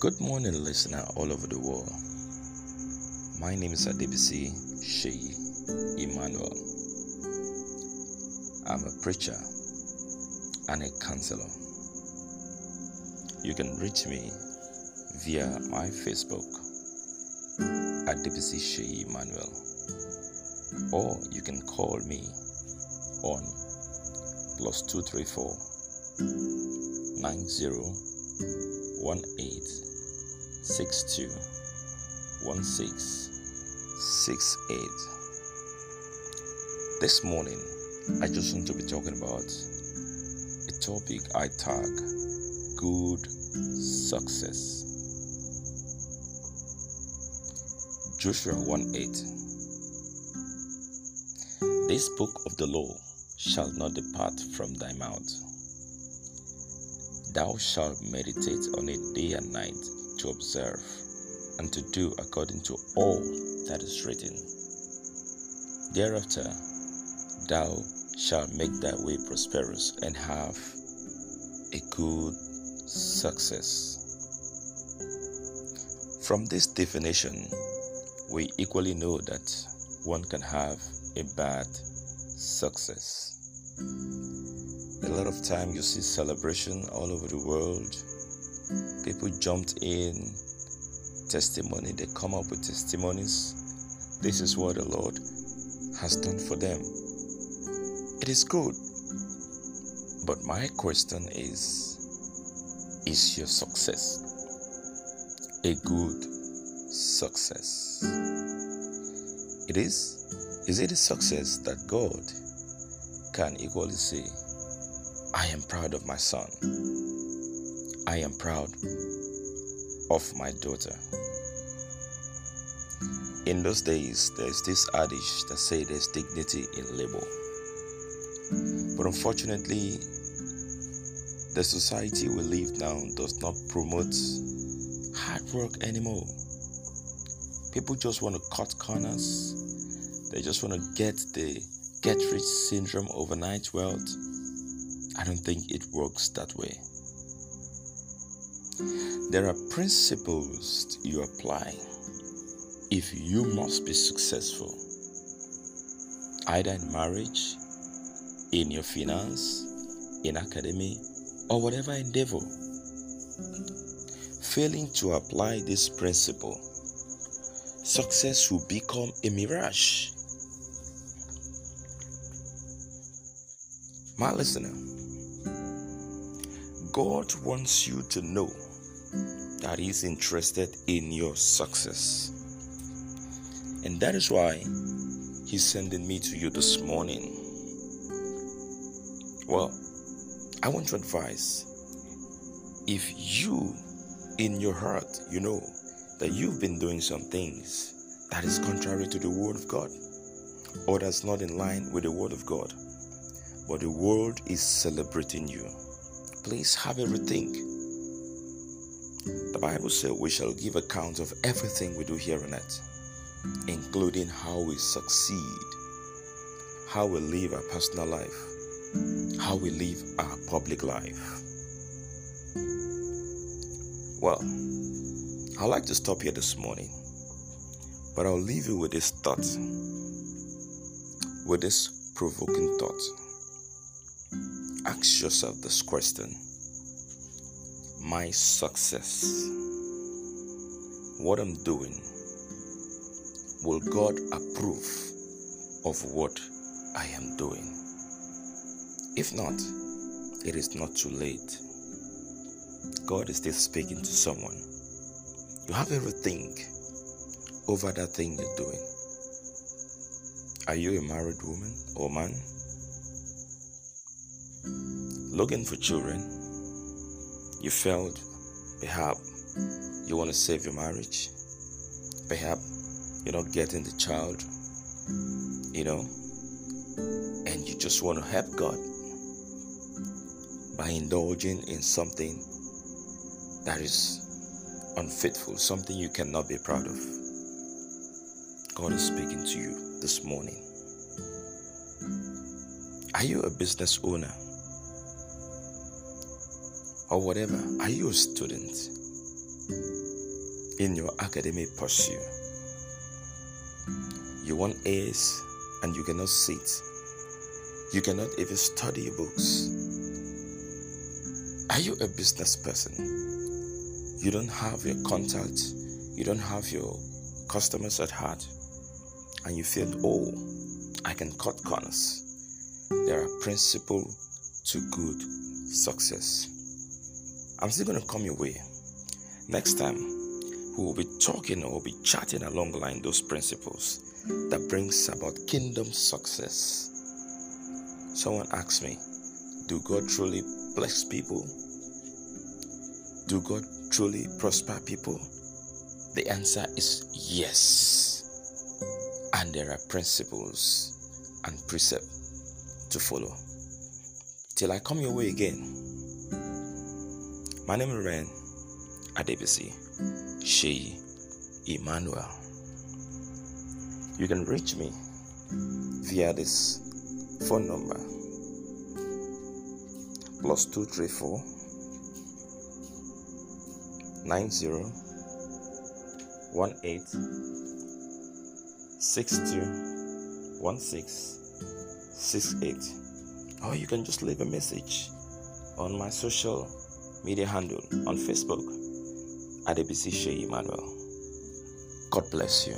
Good morning, listener all over the world. My name is Adebisi Sheyi Emmanuel. I'm a preacher and a counselor. You can reach me via my Facebook Adebisi Sheyi Emmanuel, or you can call me on plus two three four nine zero one eight six two one six six eight. This morning, I just want to be talking about a topic I tag good success. Joshua 1 8. This book of the law shall not depart from thy mouth. Thou shalt meditate on it day and night to observe and to do according to all that is written. Thereafter, thou shalt make thy way prosperous and have a good success. From this definition, we equally know that one can have a bad success. A lot of time you see celebration all over the world. People jumped in, testimony, they come up with testimonies. This is what the Lord has done for them. It is good. But my question is Is your success a good success? It is. Is it a success that God can equally say, I am proud of my son. I am proud of my daughter. In those days, there's this adage that says there's dignity in labor. But unfortunately, the society we live now does not promote hard work anymore. People just want to cut corners. They just want to get the get rich syndrome overnight wealth. I don't think it works that way. There are principles you apply if you must be successful, either in marriage, in your finance, in academy, or whatever endeavor. Failing to apply this principle, success will become a mirage. My listener, God wants you to know that He's interested in your success. And that is why He's sending me to you this morning. Well, I want to advise if you, in your heart, you know that you've been doing some things that is contrary to the Word of God or that's not in line with the Word of God, but the world is celebrating you, please have a rethink. The Bible says we shall give account of everything we do here on earth, including how we succeed, how we live our personal life, how we live our public life. Well, I'd like to stop here this morning, but I'll leave you with this thought, with this provoking thought. Ask yourself this question My success, what I'm doing, will God approve of what I am doing? If not, it is not too late. God is still speaking to someone. You have everything over that thing you're doing. Are you a married woman or man? Looking for children? You failed? Perhaps you want to save your marriage? Perhaps you're not getting the child, you know, and you just want to help God by indulging in something that is unfaithful, something you cannot be proud of. God is speaking to you this morning. Are you a business owner? Or whatever? Are you a student? in your academic pursuit. You want A's and you cannot sit. You cannot even study your books. Are you a business person? You don't have your contact, you don't have your customers at heart, and you feel, oh, I can cut corners. There are principles to good success. I'm still going to come your way. Next time, we will be talking or we'll be chatting along line those principles that brings about kingdom success. Someone asked me, do God truly bless people? Do God truly prosper people? The answer is yes. And there are principles and precepts to follow. Till I come your way again. My name is Ren Adebisi Sheyi Emmanuel. You can reach me via this phone number plus 234 90 18 62 16 68 or you can just leave a message on my social media handle on Facebook at Adebisi Sheyi Emmanuel. God bless you.